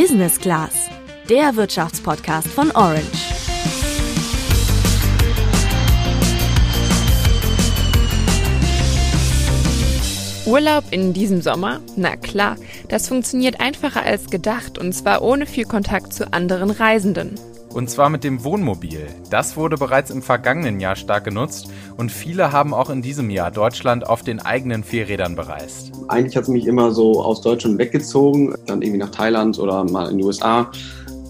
Business Class, der Wirtschaftspodcast von Orange. Urlaub in diesem Sommer? Na klar, das funktioniert einfacher als gedacht und zwar ohne viel Kontakt zu anderen Reisenden. Und zwar mit dem Wohnmobil. Das wurde bereits im vergangenen Jahr stark genutzt und viele haben auch in diesem Jahr Deutschland auf den eigenen vier Rädern bereist. Eigentlich hat es mich immer so aus Deutschland weggezogen, dann irgendwie nach Thailand oder mal in die USA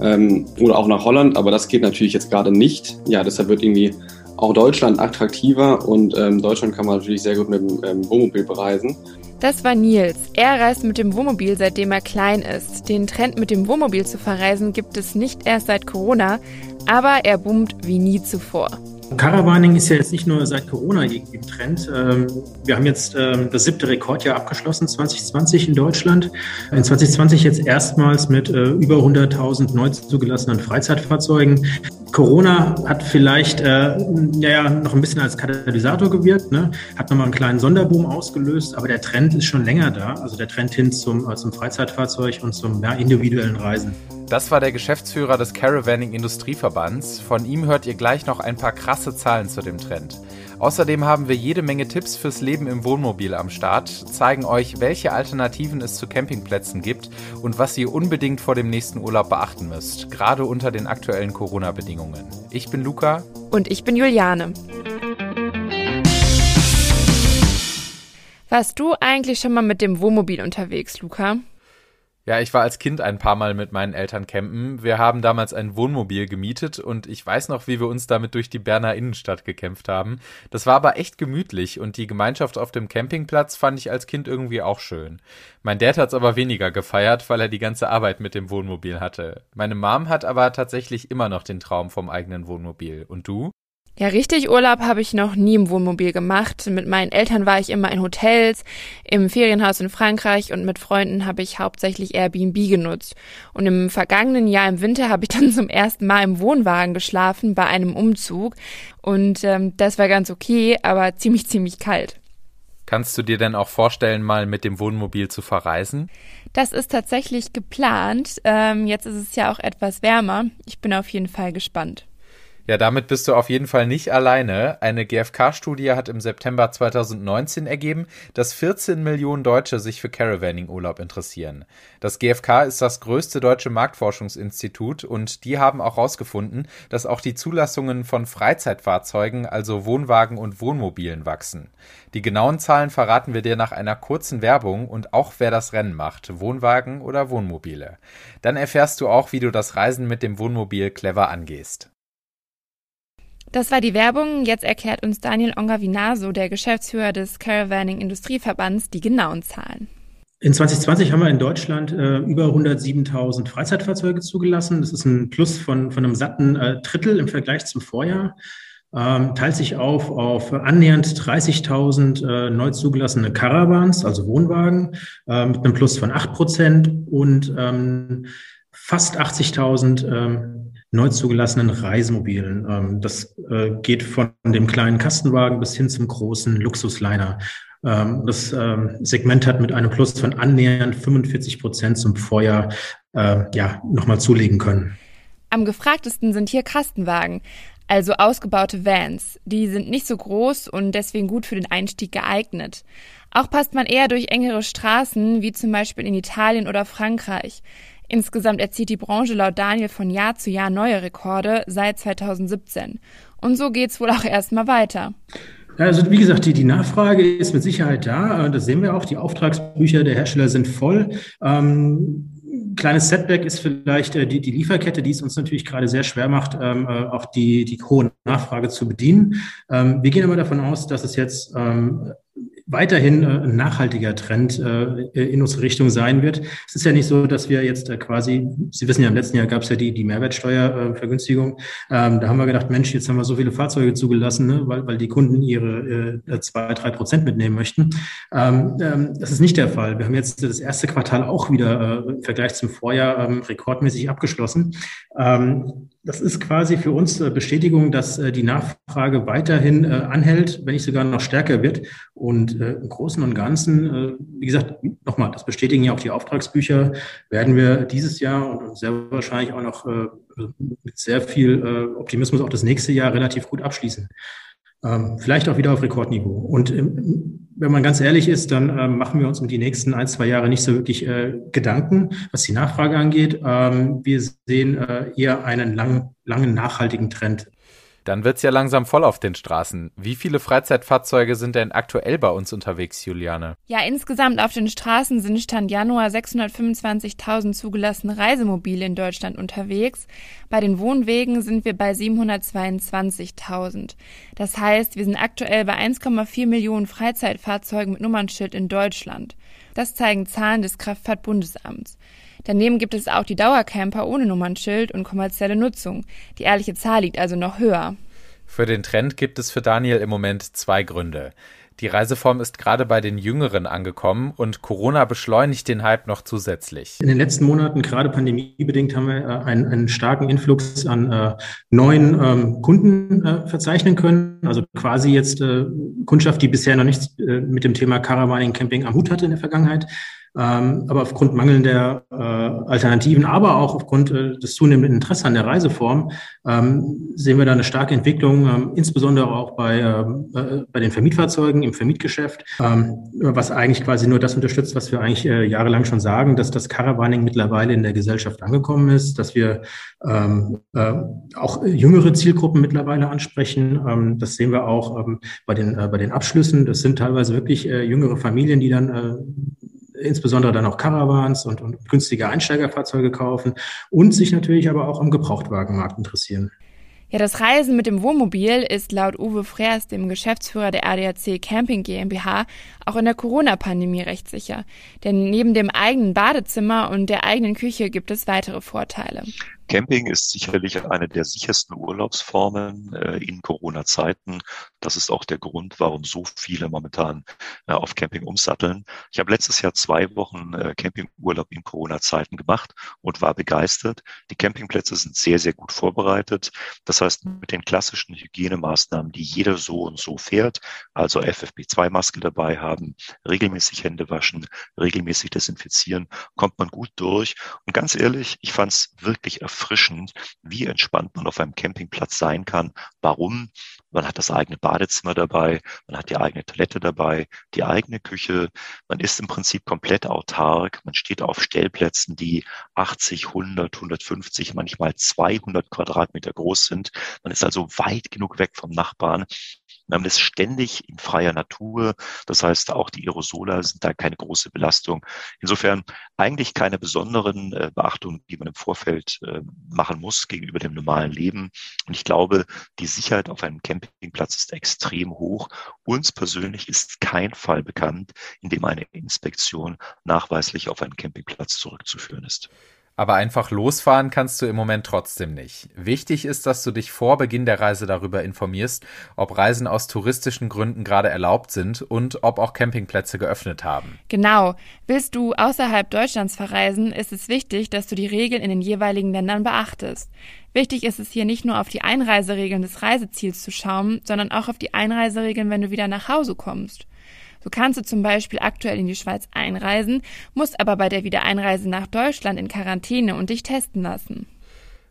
ähm, oder auch nach Holland, aber das geht natürlich jetzt gerade nicht. Ja, deshalb wird irgendwie auch Deutschland attraktiver und ähm, Deutschland kann man natürlich sehr gut mit dem ähm, Wohnmobil bereisen. Das war Nils. Er reist mit dem Wohnmobil, seitdem er klein ist. Den Trend mit dem Wohnmobil zu verreisen gibt es nicht erst seit Corona, aber er boomt wie nie zuvor. Caravaning ist ja jetzt nicht nur seit Corona irgendwie im Trend. Ähm, wir haben jetzt ähm, das siebte Rekordjahr abgeschlossen, 2020 in Deutschland. In 2020 jetzt erstmals mit äh, über 100.000 neu zugelassenen Freizeitfahrzeugen. Corona hat vielleicht äh, ja, noch ein bisschen als Katalysator gewirkt, ne? hat nochmal einen kleinen Sonderboom ausgelöst, aber der Trend ist schon länger da. Also der Trend hin zum, äh, zum Freizeitfahrzeug und zum ja, individuellen Reisen. Das war der Geschäftsführer des Caravanning Industrieverbands. Von ihm hört ihr gleich noch ein paar krasse Zahlen zu dem Trend. Außerdem haben wir jede Menge Tipps fürs Leben im Wohnmobil am Start, zeigen euch, welche Alternativen es zu Campingplätzen gibt und was ihr unbedingt vor dem nächsten Urlaub beachten müsst, gerade unter den aktuellen Corona-Bedingungen. Ich bin Luca. Und ich bin Juliane. Warst du eigentlich schon mal mit dem Wohnmobil unterwegs, Luca? Ja, ich war als Kind ein paar Mal mit meinen Eltern campen. Wir haben damals ein Wohnmobil gemietet und ich weiß noch, wie wir uns damit durch die Berner Innenstadt gekämpft haben. Das war aber echt gemütlich und die Gemeinschaft auf dem Campingplatz fand ich als Kind irgendwie auch schön. Mein Dad hat's aber weniger gefeiert, weil er die ganze Arbeit mit dem Wohnmobil hatte. Meine Mom hat aber tatsächlich immer noch den Traum vom eigenen Wohnmobil. Und du? Ja, richtig Urlaub habe ich noch nie im Wohnmobil gemacht. Mit meinen Eltern war ich immer in Hotels, im Ferienhaus in Frankreich und mit Freunden habe ich hauptsächlich Airbnb genutzt. Und im vergangenen Jahr im Winter habe ich dann zum ersten Mal im Wohnwagen geschlafen bei einem Umzug. Und ähm, das war ganz okay, aber ziemlich, ziemlich kalt. Kannst du dir denn auch vorstellen, mal mit dem Wohnmobil zu verreisen? Das ist tatsächlich geplant. Ähm, jetzt ist es ja auch etwas wärmer. Ich bin auf jeden Fall gespannt. Ja, damit bist du auf jeden Fall nicht alleine. Eine GfK-Studie hat im September 2019 ergeben, dass 14 Millionen Deutsche sich für Caravaning-Urlaub interessieren. Das GfK ist das größte deutsche Marktforschungsinstitut und die haben auch herausgefunden, dass auch die Zulassungen von Freizeitfahrzeugen, also Wohnwagen und Wohnmobilen wachsen. Die genauen Zahlen verraten wir dir nach einer kurzen Werbung und auch wer das Rennen macht, Wohnwagen oder Wohnmobile. Dann erfährst du auch, wie du das Reisen mit dem Wohnmobil clever angehst. Das war die Werbung. Jetzt erklärt uns Daniel Ongavinaso, der Geschäftsführer des Caravaning Industrieverbands, die genauen Zahlen. In 2020 haben wir in Deutschland äh, über 107.000 Freizeitfahrzeuge zugelassen. Das ist ein Plus von, von einem satten äh, Drittel im Vergleich zum Vorjahr. Ähm, teilt sich auf auf annähernd 30.000 äh, neu zugelassene Caravans, also Wohnwagen, äh, mit einem Plus von 8 Prozent und ähm, fast 80.000 ähm, neu zugelassenen Reisemobilen. Ähm, das äh, geht von dem kleinen Kastenwagen bis hin zum großen Luxusliner. Ähm, das ähm, Segment hat mit einem Plus von annähernd 45 Prozent zum Vorjahr äh, ja, nochmal zulegen können. Am gefragtesten sind hier Kastenwagen, also ausgebaute Vans. Die sind nicht so groß und deswegen gut für den Einstieg geeignet. Auch passt man eher durch engere Straßen, wie zum Beispiel in Italien oder Frankreich. Insgesamt erzielt die Branche laut Daniel von Jahr zu Jahr neue Rekorde seit 2017. Und so geht's wohl auch erstmal weiter. Also wie gesagt, die, die Nachfrage ist mit Sicherheit da. Das sehen wir auch. Die Auftragsbücher der Hersteller sind voll. Ähm, kleines Setback ist vielleicht äh, die, die Lieferkette, die es uns natürlich gerade sehr schwer macht, ähm, äh, auch die, die hohe Nachfrage zu bedienen. Ähm, wir gehen aber davon aus, dass es jetzt ähm, weiterhin äh, ein nachhaltiger Trend äh, in unsere Richtung sein wird. Es ist ja nicht so, dass wir jetzt äh, quasi, Sie wissen ja, im letzten Jahr gab es ja die, die Mehrwertsteuervergünstigung. Ähm, da haben wir gedacht, Mensch, jetzt haben wir so viele Fahrzeuge zugelassen, ne, weil, weil die Kunden ihre zwei, drei Prozent mitnehmen möchten. Ähm, ähm, das ist nicht der Fall. Wir haben jetzt das erste Quartal auch wieder im Vergleich zum Vorjahr rekordmäßig abgeschlossen. Das ist quasi für uns äh, Bestätigung, dass äh, die Nachfrage weiterhin äh, anhält, wenn nicht sogar noch stärker wird. Und im Großen und Ganzen, wie gesagt, nochmal, das bestätigen ja auch die Auftragsbücher, werden wir dieses Jahr und sehr wahrscheinlich auch noch mit sehr viel Optimismus auch das nächste Jahr relativ gut abschließen. Ähm, vielleicht auch wieder auf Rekordniveau. Und ähm, wenn man ganz ehrlich ist, dann ähm, machen wir uns um die nächsten ein, zwei Jahre nicht so wirklich äh, Gedanken, was die Nachfrage angeht. wir sehen äh, eher einen langen, langen nachhaltigen Trend dann wird's ja langsam voll auf den Straßen. Wie viele Freizeitfahrzeuge sind denn aktuell bei uns unterwegs, Juliane? Ja, insgesamt auf den Straßen sind Stand Januar 625.000 zugelassene Reisemobile in Deutschland unterwegs. Bei den Wohnwegen sind wir bei 722.000. Das heißt, wir sind aktuell bei 1,4 Millionen Freizeitfahrzeugen mit Nummernschild in Deutschland. Das zeigen Zahlen des Kraftfahrtbundesamts. Daneben gibt es auch die Dauercamper ohne Nummernschild und kommerzielle Nutzung. Die ehrliche Zahl liegt also noch höher. Für den Trend gibt es für Daniel im Moment zwei Gründe. Die Reiseform ist gerade bei den Jüngeren angekommen und Corona beschleunigt den Hype noch zusätzlich. In den letzten Monaten, gerade pandemiebedingt, haben wir äh, einen, einen starken Influx an äh, neuen ähm, Kunden äh, verzeichnen können. Also quasi jetzt äh, Kundschaft, die bisher noch nichts äh, mit dem Thema Caravaning, Camping am Hut hatte in der Vergangenheit. Ähm, aber aufgrund mangelnder äh, Alternativen, aber auch aufgrund äh, des zunehmenden Interesses an der Reiseform ähm, sehen wir da eine starke Entwicklung, ähm, insbesondere auch bei, äh, bei den Vermietfahrzeugen im Vermietgeschäft, was eigentlich quasi nur das unterstützt, was wir eigentlich jahrelang schon sagen, dass das Caravaning mittlerweile in der Gesellschaft angekommen ist, dass wir auch jüngere Zielgruppen mittlerweile ansprechen. Das sehen wir auch bei, den, bei den Abschlüssen. Das sind teilweise wirklich jüngere Familien, die dann insbesondere dann auch Caravans und, und günstige Einsteigerfahrzeuge kaufen und sich natürlich aber auch am Gebrauchtwagenmarkt interessieren. Ja, das Reisen mit dem Wohnmobil ist laut Uwe Freers, dem Geschäftsführer der ADAC Camping GmbH, auch in der Corona-Pandemie recht sicher. Denn neben dem eigenen Badezimmer und der eigenen Küche gibt es weitere Vorteile. Camping ist sicherlich eine der sichersten Urlaubsformen äh, in Corona-Zeiten. Das ist auch der Grund, warum so viele momentan äh, auf Camping umsatteln. Ich habe letztes Jahr zwei Wochen äh, Campingurlaub in Corona-Zeiten gemacht und war begeistert. Die Campingplätze sind sehr, sehr gut vorbereitet. Das heißt, mit den klassischen Hygienemaßnahmen, die jeder so und so fährt, also FFP2-Maske dabei haben, regelmäßig Hände waschen, regelmäßig desinfizieren, kommt man gut durch. Und ganz ehrlich, ich fand es wirklich erfreulich erfrischend, wie entspannt man auf einem Campingplatz sein kann. Warum? Man hat das eigene Badezimmer dabei, man hat die eigene Toilette dabei, die eigene Küche. Man ist im Prinzip komplett autark. Man steht auf Stellplätzen, die 80, 100, 150, manchmal 200 Quadratmeter groß sind. Man ist also weit genug weg vom Nachbarn. Man ist ständig in freier Natur. Das heißt, auch die Aerosole sind da keine große Belastung. Insofern eigentlich keine besonderen äh, Beachtungen, die man im Vorfeld äh, machen muss gegenüber dem normalen Leben. Und ich glaube, die Sicherheit auf einem Campingplatz ist extrem hoch. Uns persönlich ist kein Fall bekannt, in dem eine Inspektion nachweislich auf einen Campingplatz zurückzuführen ist. Aber einfach losfahren kannst du im Moment trotzdem nicht. Wichtig ist, dass du dich vor Beginn der Reise darüber informierst, ob Reisen aus touristischen Gründen gerade erlaubt sind und ob auch Campingplätze geöffnet haben. Genau. Willst du außerhalb Deutschlands verreisen, ist es wichtig, dass du die Regeln in den jeweiligen Ländern beachtest. Wichtig ist es hier nicht nur auf die Einreiseregeln des Reiseziels zu schauen, sondern auch auf die Einreiseregeln, wenn du wieder nach Hause kommst. So kannst du zum Beispiel aktuell in die Schweiz einreisen, musst aber bei der Wiedereinreise nach Deutschland in Quarantäne und dich testen lassen.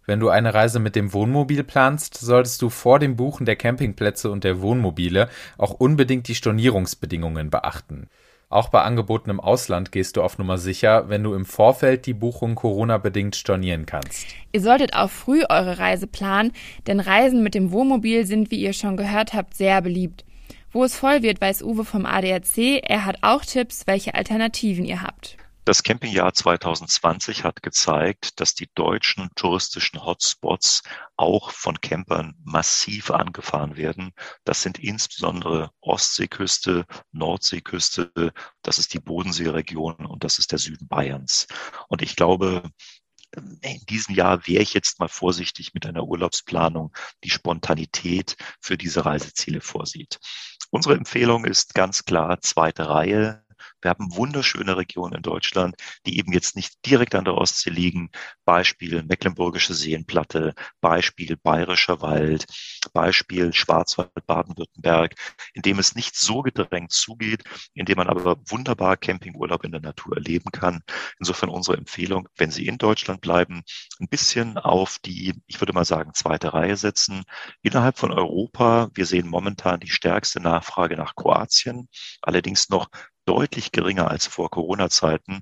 Wenn du eine Reise mit dem Wohnmobil planst, solltest du vor dem Buchen der Campingplätze und der Wohnmobile auch unbedingt die Stornierungsbedingungen beachten. Auch bei Angeboten im Ausland gehst du auf Nummer sicher, wenn du im Vorfeld die Buchung Corona-bedingt stornieren kannst. Ihr solltet auch früh eure Reise planen, denn Reisen mit dem Wohnmobil sind, wie ihr schon gehört habt, sehr beliebt. Wo es voll wird, weiß Uwe vom ADAC. Er hat auch Tipps, welche Alternativen ihr habt. Das Campingjahr 2020 hat gezeigt, dass die deutschen touristischen Hotspots auch von Campern massiv angefahren werden. Das sind insbesondere Ostseeküste, Nordseeküste, das ist die Bodenseeregion und das ist der Süden Bayerns. Und ich glaube, in diesem Jahr wäre ich jetzt mal vorsichtig mit einer Urlaubsplanung, die Spontanität für diese Reiseziele vorsieht. Unsere Empfehlung ist ganz klar zweite Reihe, Wir haben wunderschöne Regionen in Deutschland, die eben jetzt nicht direkt an der Ostsee liegen. Beispiel Mecklenburgische Seenplatte, Beispiel Bayerischer Wald, Beispiel Schwarzwald, Baden-Württemberg, in dem es nicht so gedrängt zugeht, in dem man aber wunderbar Campingurlaub in der Natur erleben kann. Insofern unsere Empfehlung, wenn Sie in Deutschland bleiben, ein bisschen auf die, ich würde mal sagen, zweite Reihe setzen. Innerhalb von Europa, wir sehen momentan die stärkste Nachfrage nach Kroatien, allerdings noch deutlich geringer als vor Corona-Zeiten.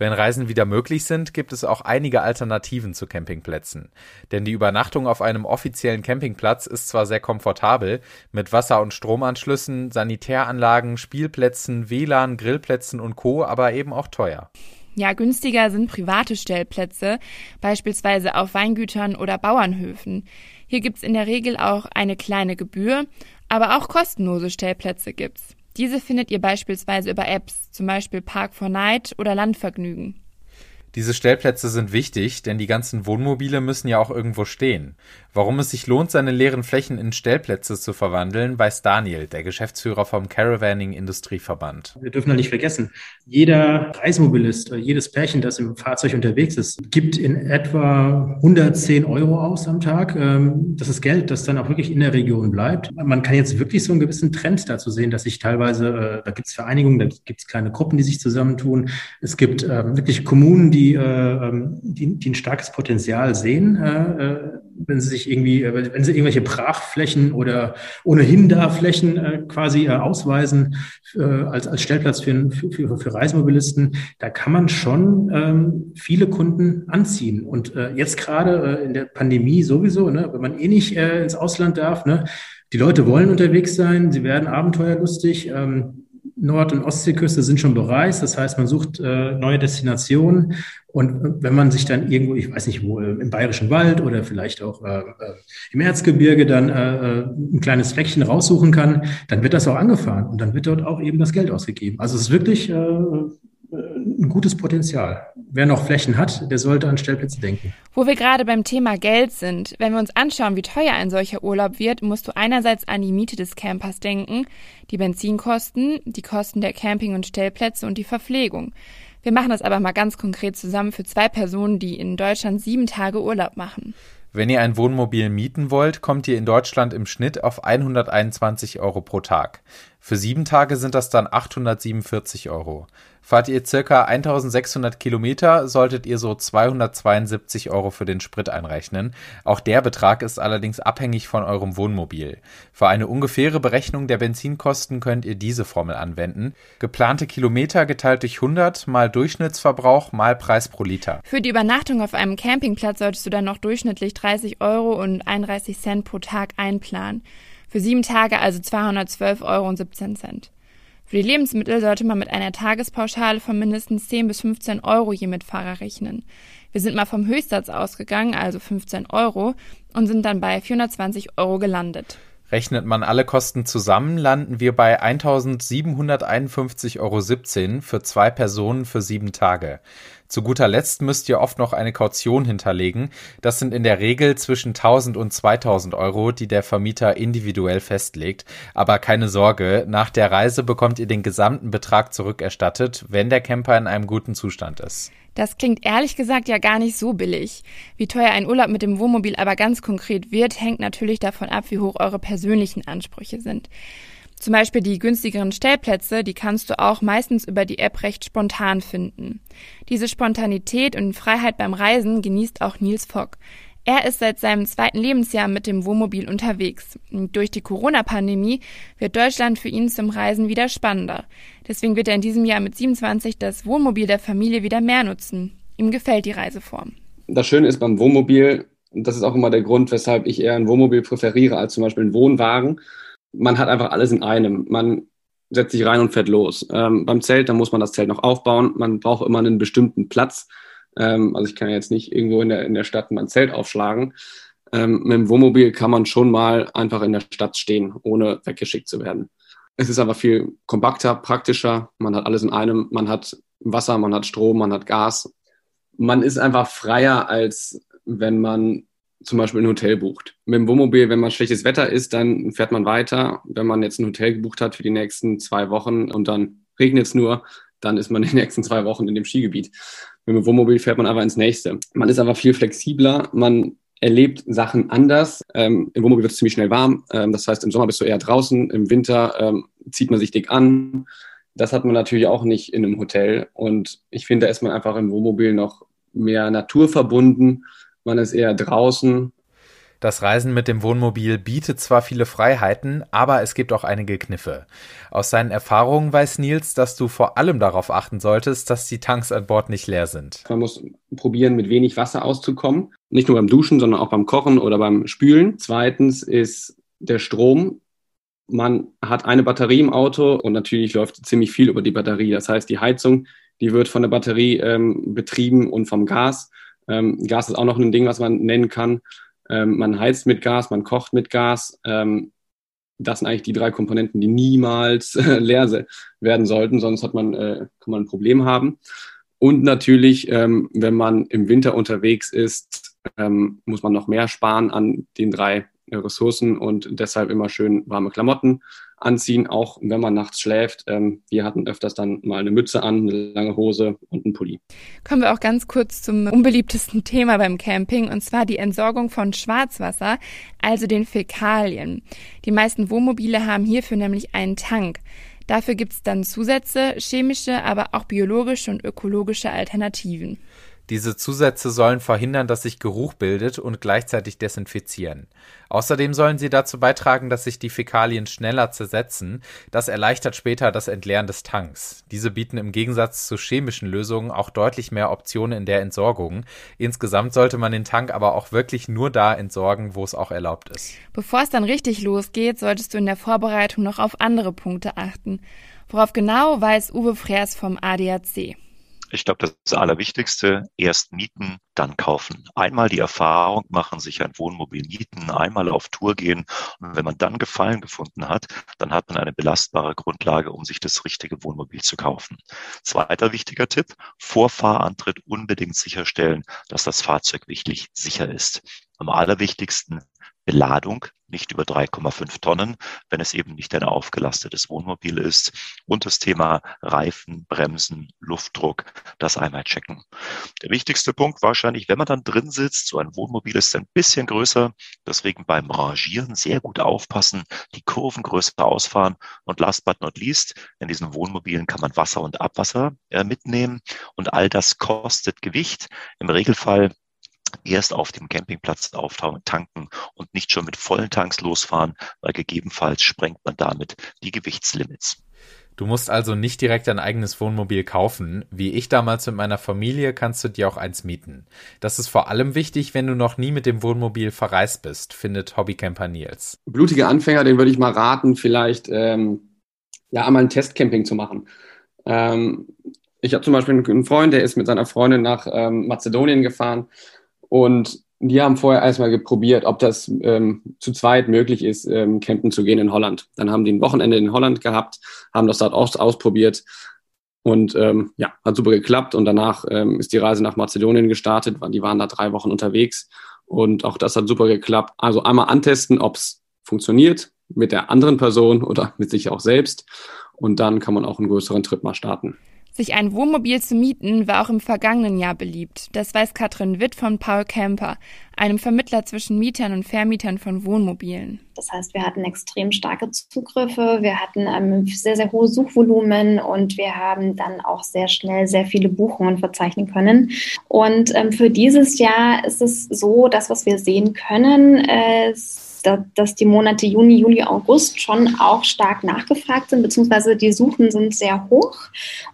Wenn Reisen wieder möglich sind, gibt es auch einige Alternativen zu Campingplätzen. Denn die Übernachtung auf einem offiziellen Campingplatz ist zwar sehr komfortabel, mit Wasser- und Stromanschlüssen, Sanitäranlagen, Spielplätzen, WLAN, Grillplätzen und Co., aber eben auch teuer. Ja, günstiger sind private Stellplätze, beispielsweise auf Weingütern oder Bauernhöfen. Hier gibt's in der Regel auch eine kleine Gebühr, aber auch kostenlose Stellplätze gibt's. Diese findet ihr beispielsweise über Apps, zum Beispiel Park 4 Night oder Landvergnügen. Diese Stellplätze sind wichtig, denn die ganzen Wohnmobile müssen ja auch irgendwo stehen. Warum es sich lohnt, seine leeren Flächen in Stellplätze zu verwandeln, weiß Daniel, der Geschäftsführer vom Caravaning Industrieverband. Wir dürfen da nicht vergessen, jeder Reisemobilist, jedes Pärchen, das im Fahrzeug unterwegs ist, gibt in etwa 110 Euro aus am Tag. Ähm, das ist Geld, das dann auch wirklich in der Region bleibt. Man kann jetzt wirklich so einen gewissen Trend dazu sehen, dass sich teilweise, äh, da gibt es Vereinigungen, da gibt es kleine Gruppen, die sich zusammentun. Es gibt ähm, wirklich Kommunen, die, äh, ähm, die, die ein starkes Potenzial sehen, äh, wenn sie sich irgendwie, wenn sie irgendwelche Brachflächen oder ohnehin da Flächen quasi ausweisen als, als Stellplatz für, für, für Reisemobilisten, da kann man schon ähm, viele Kunden anziehen. Und äh, jetzt gerade äh, in der Pandemie sowieso, ne, wenn man eh nicht äh, ins Ausland darf, ne, die Leute wollen unterwegs sein, sie werden abenteuerlustig. Ähm, Nord- und Ostseeküste sind schon bereist. Das heißt, man sucht äh, neue Destinationen. Und wenn man sich dann irgendwo, ich weiß nicht wo, äh, im Bayerischen Wald oder vielleicht auch äh, äh, im Erzgebirge dann äh, ein kleines Fleckchen raussuchen kann, dann wird das auch angefahren und dann wird dort auch eben das Geld ausgegeben. Also es ist wirklich äh, ein gutes Potenzial. Wer noch Flächen hat, der sollte an Stellplätze denken. Wo wir gerade beim Thema Geld sind, wenn wir uns anschauen, wie teuer ein solcher Urlaub wird, musst du einerseits an die Miete des Campers denken, die Benzinkosten, die Kosten der Camping- und Stellplätze und die Verpflegung. Wir machen das aber mal ganz konkret zusammen für zwei Personen, die in Deutschland sieben Tage Urlaub machen. Wenn ihr ein Wohnmobil mieten wollt, kommt ihr in Deutschland im Schnitt auf 121 Euro pro Tag. Für sieben Tage sind das dann 847 Euro. Fahrt ihr circa 1600 Kilometer, solltet ihr so 272 Euro für den Sprit einrechnen. Auch der Betrag ist allerdings abhängig von eurem Wohnmobil. Für eine ungefähre Berechnung der Benzinkosten könnt ihr diese Formel anwenden. Geplante Kilometer geteilt durch 100 mal Durchschnittsverbrauch mal Preis pro Liter. Für die Übernachtung auf einem Campingplatz solltest du dann noch durchschnittlich 30 Euro und 31 Cent pro Tag einplanen. Für sieben Tage also 212,17 Euro. Für die Lebensmittel sollte man mit einer Tagespauschale von mindestens 10 bis 15 Euro je Mitfahrer rechnen. Wir sind mal vom Höchstsatz ausgegangen, also 15 Euro, und sind dann bei 420 Euro gelandet. Rechnet man alle Kosten zusammen, landen wir bei 1751,17 Euro für zwei Personen für sieben Tage. Zu guter Letzt müsst ihr oft noch eine Kaution hinterlegen. Das sind in der Regel zwischen 1000 und 2000 Euro, die der Vermieter individuell festlegt. Aber keine Sorge, nach der Reise bekommt ihr den gesamten Betrag zurückerstattet, wenn der Camper in einem guten Zustand ist. Das klingt ehrlich gesagt ja gar nicht so billig. Wie teuer ein Urlaub mit dem Wohnmobil aber ganz konkret wird, hängt natürlich davon ab, wie hoch eure persönlichen Ansprüche sind. Zum Beispiel die günstigeren Stellplätze, die kannst du auch meistens über die App recht spontan finden. Diese Spontanität und Freiheit beim Reisen genießt auch Nils Fock. Er ist seit seinem zweiten Lebensjahr mit dem Wohnmobil unterwegs. Und durch die Corona-Pandemie wird Deutschland für ihn zum Reisen wieder spannender. Deswegen wird er in diesem Jahr mit 27 das Wohnmobil der Familie wieder mehr nutzen. Ihm gefällt die Reiseform. Das Schöne ist beim Wohnmobil, und das ist auch immer der Grund, weshalb ich eher ein Wohnmobil präferiere als zum Beispiel einen Wohnwagen, man hat einfach alles in einem. Man setzt sich rein und fährt los. Ähm, beim Zelt, da muss man das Zelt noch aufbauen. Man braucht immer einen bestimmten Platz. Ähm, also ich kann jetzt nicht irgendwo in der, in der Stadt mein Zelt aufschlagen. Ähm, mit dem Wohnmobil kann man schon mal einfach in der Stadt stehen, ohne weggeschickt zu werden. Es ist aber viel kompakter, praktischer. Man hat alles in einem. Man hat Wasser, man hat Strom, man hat Gas. Man ist einfach freier, als wenn man zum Beispiel ein Hotel bucht. Mit dem Wohnmobil, wenn man schlechtes Wetter ist, dann fährt man weiter. Wenn man jetzt ein Hotel gebucht hat für die nächsten zwei Wochen und dann regnet es nur, dann ist man den nächsten zwei Wochen in dem Skigebiet. Mit dem Wohnmobil fährt man aber ins nächste. Man ist aber viel flexibler, man erlebt Sachen anders. Ähm, Im Wohnmobil wird es ziemlich schnell warm. Ähm, das heißt, im Sommer bist du eher draußen, im Winter ähm, zieht man sich dick an. Das hat man natürlich auch nicht in einem Hotel. Und ich finde, da ist man einfach im Wohnmobil noch mehr naturverbunden. Man ist eher draußen das Reisen mit dem Wohnmobil bietet zwar viele Freiheiten, aber es gibt auch einige Kniffe. Aus seinen Erfahrungen weiß Nils, dass du vor allem darauf achten solltest, dass die Tanks an Bord nicht leer sind. Man muss probieren, mit wenig Wasser auszukommen. Nicht nur beim Duschen, sondern auch beim Kochen oder beim Spülen. Zweitens ist der Strom. Man hat eine Batterie im Auto und natürlich läuft ziemlich viel über die Batterie. Das heißt, die Heizung, die wird von der Batterie ähm, betrieben und vom Gas. Ähm, Gas ist auch noch ein Ding, was man nennen kann. Ähm, man heizt mit Gas, man kocht mit Gas. Ähm, das sind eigentlich die drei Komponenten, die niemals äh, leer werden sollten, sonst hat man, äh, kann man ein Problem haben. Und natürlich, ähm, wenn man im Winter unterwegs ist, ähm, muss man noch mehr sparen an den drei äh, Ressourcen und deshalb immer schön warme Klamotten anziehen, auch wenn man nachts schläft. Ähm, wir hatten öfters dann mal eine Mütze an, eine lange Hose und einen Pulli. Kommen wir auch ganz kurz zum unbeliebtesten Thema beim Camping, und zwar die Entsorgung von Schwarzwasser, also den Fäkalien. Die meisten Wohnmobile haben hierfür nämlich einen Tank. Dafür gibt es dann Zusätze, chemische, aber auch biologische und ökologische Alternativen. Diese Zusätze sollen verhindern, dass sich Geruch bildet und gleichzeitig desinfizieren. Außerdem sollen sie dazu beitragen, dass sich die Fäkalien schneller zersetzen. Das erleichtert später das Entleeren des Tanks. Diese bieten im Gegensatz zu chemischen Lösungen auch deutlich mehr Optionen in der Entsorgung. Insgesamt sollte man den Tank aber auch wirklich nur da entsorgen, wo es auch erlaubt ist. Bevor es dann richtig losgeht, solltest du in der Vorbereitung noch auf andere Punkte achten. Worauf genau weiß Uwe Freers vom ADAC. Ich glaube, das Allerwichtigste, erst mieten, dann kaufen. Einmal die Erfahrung machen, sich ein Wohnmobil mieten, einmal auf Tour gehen. Und wenn man dann Gefallen gefunden hat, dann hat man eine belastbare Grundlage, um sich das richtige Wohnmobil zu kaufen. Zweiter wichtiger Tipp, vor Fahrantritt unbedingt sicherstellen, dass das Fahrzeug wirklich sicher ist. Am allerwichtigsten Beladung nicht über 3,5 Tonnen, wenn es eben nicht ein aufgelastetes Wohnmobil ist. Und das Thema Reifen, Bremsen, Luftdruck, das einmal checken. Der wichtigste Punkt wahrscheinlich, wenn man dann drin sitzt, so ein Wohnmobil ist ein bisschen größer, deswegen beim Rangieren sehr gut aufpassen, die Kurven größer ausfahren und last but not least, in diesen Wohnmobilen kann man Wasser und Abwasser äh, mitnehmen und all das kostet Gewicht. Im Regelfall erst auf dem Campingplatz auftauchen, tanken und nicht schon mit vollen Tanks losfahren, weil gegebenenfalls sprengt man damit die Gewichtslimits. Du musst also nicht direkt ein eigenes Wohnmobil kaufen. Wie ich damals mit meiner Familie kannst du dir auch eins mieten. Das ist vor allem wichtig, wenn du noch nie mit dem Wohnmobil verreist bist, findet Hobbycamper Nils. Blutige Anfänger, den würde ich mal raten, vielleicht ähm, ja einmal ein Testcamping zu machen. Ähm, ich habe zum Beispiel einen Freund, der ist mit seiner Freundin nach ähm, Mazedonien gefahren und die haben vorher erstmal probiert, ob das ähm, zu zweit möglich ist, ähm, campen zu gehen in Holland. Dann haben die ein Wochenende in Holland gehabt, haben das dort aus ausprobiert und ähm, ja, hat super geklappt. Und danach ähm, ist die Reise nach Mazedonien gestartet. Die waren da drei Wochen unterwegs und auch das hat super geklappt. Also einmal antesten, ob es funktioniert mit der anderen Person oder mit sich auch selbst. Und dann kann man auch einen größeren Trip mal starten. Sich ein Wohnmobil zu mieten war auch im vergangenen Jahr beliebt. Das weiß Katrin Witt von Paul Camper, einem Vermittler zwischen Mietern und Vermietern von Wohnmobilen. Das heißt, wir hatten extrem starke Zugriffe, wir hatten ähm, sehr, sehr hohe Suchvolumen und wir haben dann auch sehr schnell sehr viele Buchungen verzeichnen können. Und ähm, für dieses Jahr ist es so, dass was wir sehen können, äh, dass die Monate Juni, Juli, August schon auch stark nachgefragt sind, beziehungsweise die Suchen sind sehr hoch.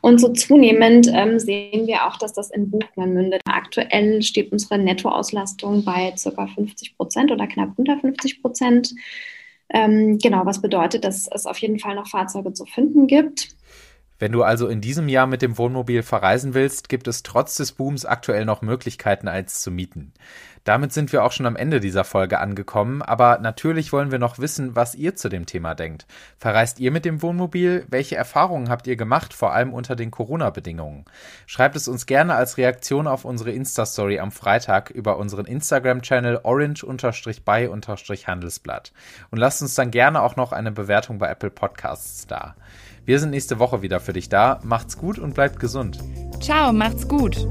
Und so zunehmend ähm, sehen wir auch, dass das in Buchungen mündet. Aktuell steht unsere Nettoauslastung bei ca. 50 Prozent oder knapp unter 50 Prozent. Ähm, genau, was bedeutet, dass es auf jeden Fall noch Fahrzeuge zu finden gibt. Wenn du also in diesem Jahr mit dem Wohnmobil verreisen willst, gibt es trotz des Booms aktuell noch Möglichkeiten, eins zu mieten. Damit sind wir auch schon am Ende dieser Folge angekommen, aber natürlich wollen wir noch wissen, was ihr zu dem Thema denkt. Verreist ihr mit dem Wohnmobil? Welche Erfahrungen habt ihr gemacht, vor allem unter den Corona-Bedingungen? Schreibt es uns gerne als Reaktion auf unsere Insta-Story am Freitag über unseren Instagram-Channel orange-by-handelsblatt. Und lasst uns dann gerne auch noch eine Bewertung bei Apple Podcasts da. Wir sind nächste Woche wieder für dich da. Macht's gut und bleibt gesund. Ciao, macht's gut.